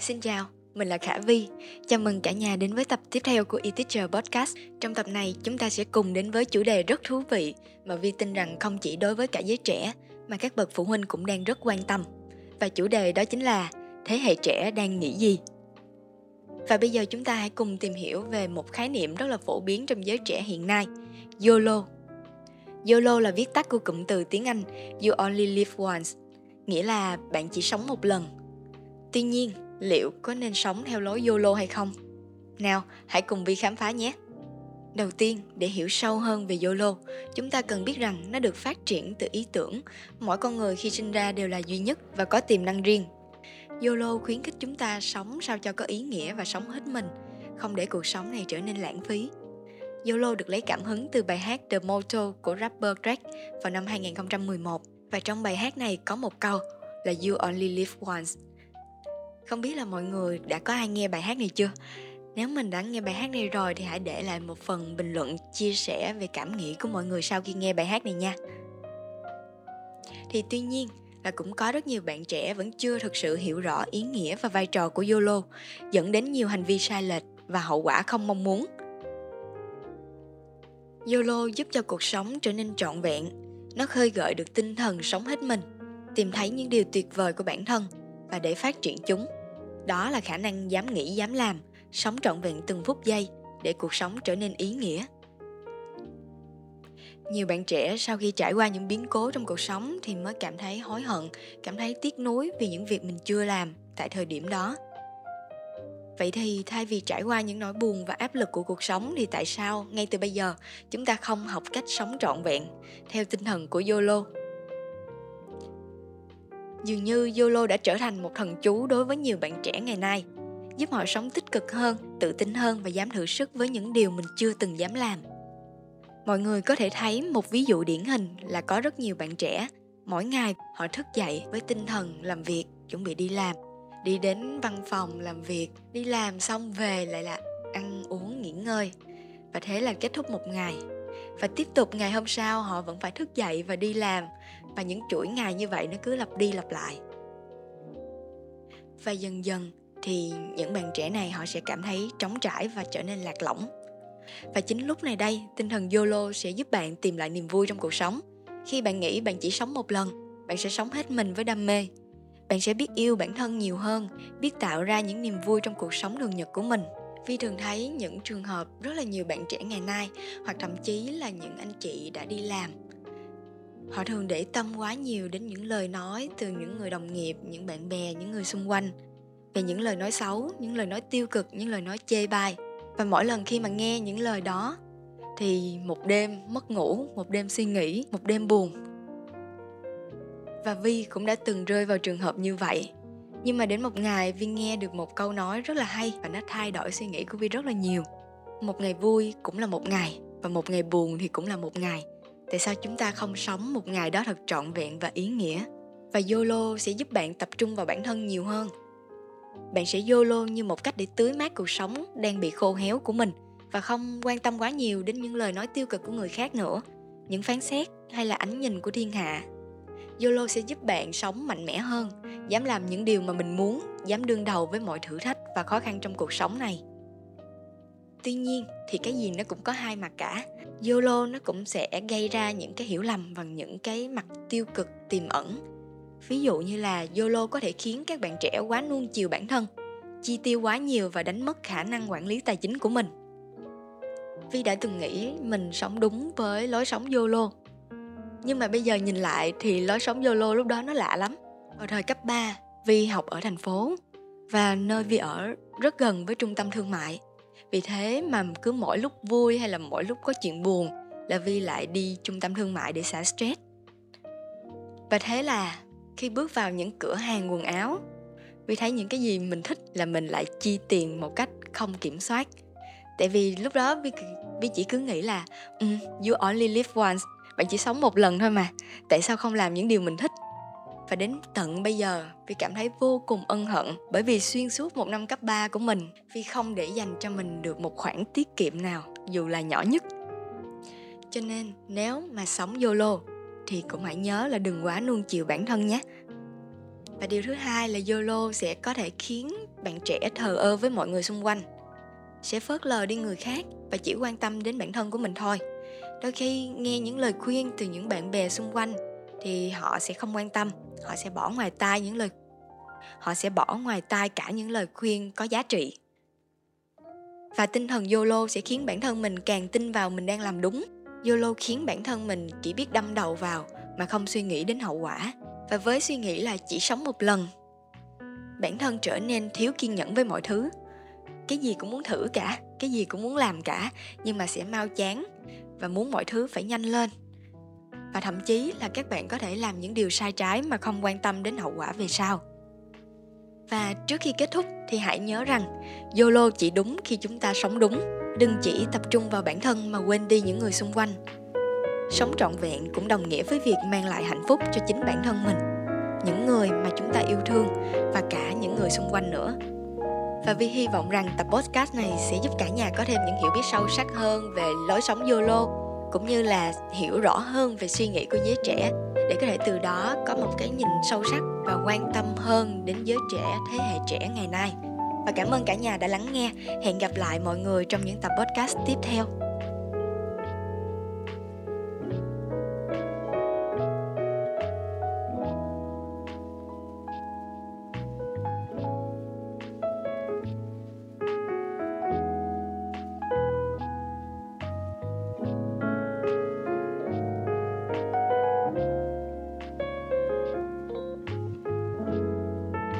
Xin chào, mình là Khả Vi. Chào mừng cả nhà đến với tập tiếp theo của eTeacher Podcast. Trong tập này, chúng ta sẽ cùng đến với chủ đề rất thú vị mà Vi tin rằng không chỉ đối với cả giới trẻ mà các bậc phụ huynh cũng đang rất quan tâm. Và chủ đề đó chính là thế hệ trẻ đang nghĩ gì? Và bây giờ chúng ta hãy cùng tìm hiểu về một khái niệm rất là phổ biến trong giới trẻ hiện nay, YOLO. YOLO là viết tắt của cụm từ tiếng Anh You Only Live Once, nghĩa là bạn chỉ sống một lần. Tuy nhiên, liệu có nên sống theo lối YOLO hay không? Nào, hãy cùng Vi khám phá nhé! Đầu tiên, để hiểu sâu hơn về YOLO, chúng ta cần biết rằng nó được phát triển từ ý tưởng mỗi con người khi sinh ra đều là duy nhất và có tiềm năng riêng. YOLO khuyến khích chúng ta sống sao cho có ý nghĩa và sống hết mình, không để cuộc sống này trở nên lãng phí. YOLO được lấy cảm hứng từ bài hát The Motto của rapper Drake vào năm 2011 và trong bài hát này có một câu là You Only Live Once không biết là mọi người đã có ai nghe bài hát này chưa? Nếu mình đã nghe bài hát này rồi thì hãy để lại một phần bình luận chia sẻ về cảm nghĩ của mọi người sau khi nghe bài hát này nha. Thì tuy nhiên là cũng có rất nhiều bạn trẻ vẫn chưa thực sự hiểu rõ ý nghĩa và vai trò của YOLO, dẫn đến nhiều hành vi sai lệch và hậu quả không mong muốn. YOLO giúp cho cuộc sống trở nên trọn vẹn, nó khơi gợi được tinh thần sống hết mình, tìm thấy những điều tuyệt vời của bản thân và để phát triển chúng đó là khả năng dám nghĩ, dám làm, sống trọn vẹn từng phút giây để cuộc sống trở nên ý nghĩa. Nhiều bạn trẻ sau khi trải qua những biến cố trong cuộc sống thì mới cảm thấy hối hận, cảm thấy tiếc nuối vì những việc mình chưa làm tại thời điểm đó. Vậy thì thay vì trải qua những nỗi buồn và áp lực của cuộc sống thì tại sao ngay từ bây giờ chúng ta không học cách sống trọn vẹn theo tinh thần của yolo? Dường như YOLO đã trở thành một thần chú đối với nhiều bạn trẻ ngày nay, giúp họ sống tích cực hơn, tự tin hơn và dám thử sức với những điều mình chưa từng dám làm. Mọi người có thể thấy một ví dụ điển hình là có rất nhiều bạn trẻ, mỗi ngày họ thức dậy với tinh thần làm việc, chuẩn bị đi làm, đi đến văn phòng làm việc, đi làm xong về lại là ăn uống nghỉ ngơi. Và thế là kết thúc một ngày. Và tiếp tục ngày hôm sau họ vẫn phải thức dậy và đi làm. Và những chuỗi ngày như vậy nó cứ lặp đi lặp lại. Và dần dần thì những bạn trẻ này họ sẽ cảm thấy trống trải và trở nên lạc lõng. Và chính lúc này đây, tinh thần yolo sẽ giúp bạn tìm lại niềm vui trong cuộc sống. Khi bạn nghĩ bạn chỉ sống một lần, bạn sẽ sống hết mình với đam mê. Bạn sẽ biết yêu bản thân nhiều hơn, biết tạo ra những niềm vui trong cuộc sống thường nhật của mình. Vi thường thấy những trường hợp rất là nhiều bạn trẻ ngày nay, hoặc thậm chí là những anh chị đã đi làm. Họ thường để tâm quá nhiều đến những lời nói từ những người đồng nghiệp, những bạn bè, những người xung quanh. Về những lời nói xấu, những lời nói tiêu cực, những lời nói chê bai. Và mỗi lần khi mà nghe những lời đó, thì một đêm mất ngủ, một đêm suy nghĩ, một đêm buồn. Và vi cũng đã từng rơi vào trường hợp như vậy nhưng mà đến một ngày vi nghe được một câu nói rất là hay và nó thay đổi suy nghĩ của vi rất là nhiều. Một ngày vui cũng là một ngày và một ngày buồn thì cũng là một ngày. Tại sao chúng ta không sống một ngày đó thật trọn vẹn và ý nghĩa? Và YOLO sẽ giúp bạn tập trung vào bản thân nhiều hơn. Bạn sẽ YOLO như một cách để tưới mát cuộc sống đang bị khô héo của mình và không quan tâm quá nhiều đến những lời nói tiêu cực của người khác nữa, những phán xét hay là ánh nhìn của thiên hạ. YOLO sẽ giúp bạn sống mạnh mẽ hơn, dám làm những điều mà mình muốn, dám đương đầu với mọi thử thách và khó khăn trong cuộc sống này. Tuy nhiên thì cái gì nó cũng có hai mặt cả. YOLO nó cũng sẽ gây ra những cái hiểu lầm và những cái mặt tiêu cực, tiềm ẩn. Ví dụ như là YOLO có thể khiến các bạn trẻ quá nuông chiều bản thân, chi tiêu quá nhiều và đánh mất khả năng quản lý tài chính của mình. Vi đã từng nghĩ mình sống đúng với lối sống YOLO. Nhưng mà bây giờ nhìn lại thì lối sống YOLO lúc đó nó lạ lắm. Ở thời cấp 3, Vi học ở thành phố Và nơi Vi ở rất gần với trung tâm thương mại. Vì thế mà cứ mỗi lúc vui hay là mỗi lúc có chuyện buồn là vi lại đi trung tâm thương mại để xả stress. Và thế là khi bước vào những cửa hàng quần áo vi thấy những cái gì mình thích là mình lại chi tiền một cách không kiểm soát. Tại vì lúc đó vi, vi chỉ cứ nghĩ là um, you only live once bạn chỉ sống một lần thôi mà. Tại sao không làm những điều mình thích? Và đến tận bây giờ Vi cảm thấy vô cùng ân hận bởi vì xuyên suốt một năm cấp 3 của mình Vi không để dành cho mình được một khoản tiết kiệm nào, dù là nhỏ nhất. Cho nên, nếu mà sống YOLO, thì cũng hãy nhớ là đừng quá nuông chiều bản thân nhé. Và điều thứ hai là YOLO sẽ có thể khiến bạn trẻ thờ ơ với mọi người xung quanh. Sẽ phớt lờ đi người khác và chỉ quan tâm đến bản thân của mình thôi đôi khi nghe những lời khuyên từ những bạn bè xung quanh thì họ sẽ không quan tâm, họ sẽ bỏ ngoài tai những lời, họ sẽ bỏ ngoài tai cả những lời khuyên có giá trị. Và tinh thần YOLO sẽ khiến bản thân mình càng tin vào mình đang làm đúng. YOLO khiến bản thân mình chỉ biết đâm đầu vào mà không suy nghĩ đến hậu quả. Và với suy nghĩ là chỉ sống một lần, bản thân trở nên thiếu kiên nhẫn với mọi thứ. Cái gì cũng muốn thử cả, cái gì cũng muốn làm cả, nhưng mà sẽ mau chán và muốn mọi thứ phải nhanh lên. Và thậm chí là các bạn có thể làm những điều sai trái mà không quan tâm đến hậu quả về sau. Và trước khi kết thúc thì hãy nhớ rằng, YOLO chỉ đúng khi chúng ta sống đúng. Đừng chỉ tập trung vào bản thân mà quên đi những người xung quanh. Sống trọn vẹn cũng đồng nghĩa với việc mang lại hạnh phúc cho chính bản thân mình, những người mà chúng ta yêu thương và cả những người xung quanh nữa và Vi hy vọng rằng tập podcast này sẽ giúp cả nhà có thêm những hiểu biết sâu sắc hơn về lối sống YOLO, cũng như là hiểu rõ hơn về suy nghĩ của giới trẻ. Để có thể từ đó có một cái nhìn sâu sắc và quan tâm hơn đến giới trẻ, thế hệ trẻ ngày nay. Và cảm ơn cả nhà đã lắng nghe. Hẹn gặp lại mọi người trong những tập podcast tiếp theo.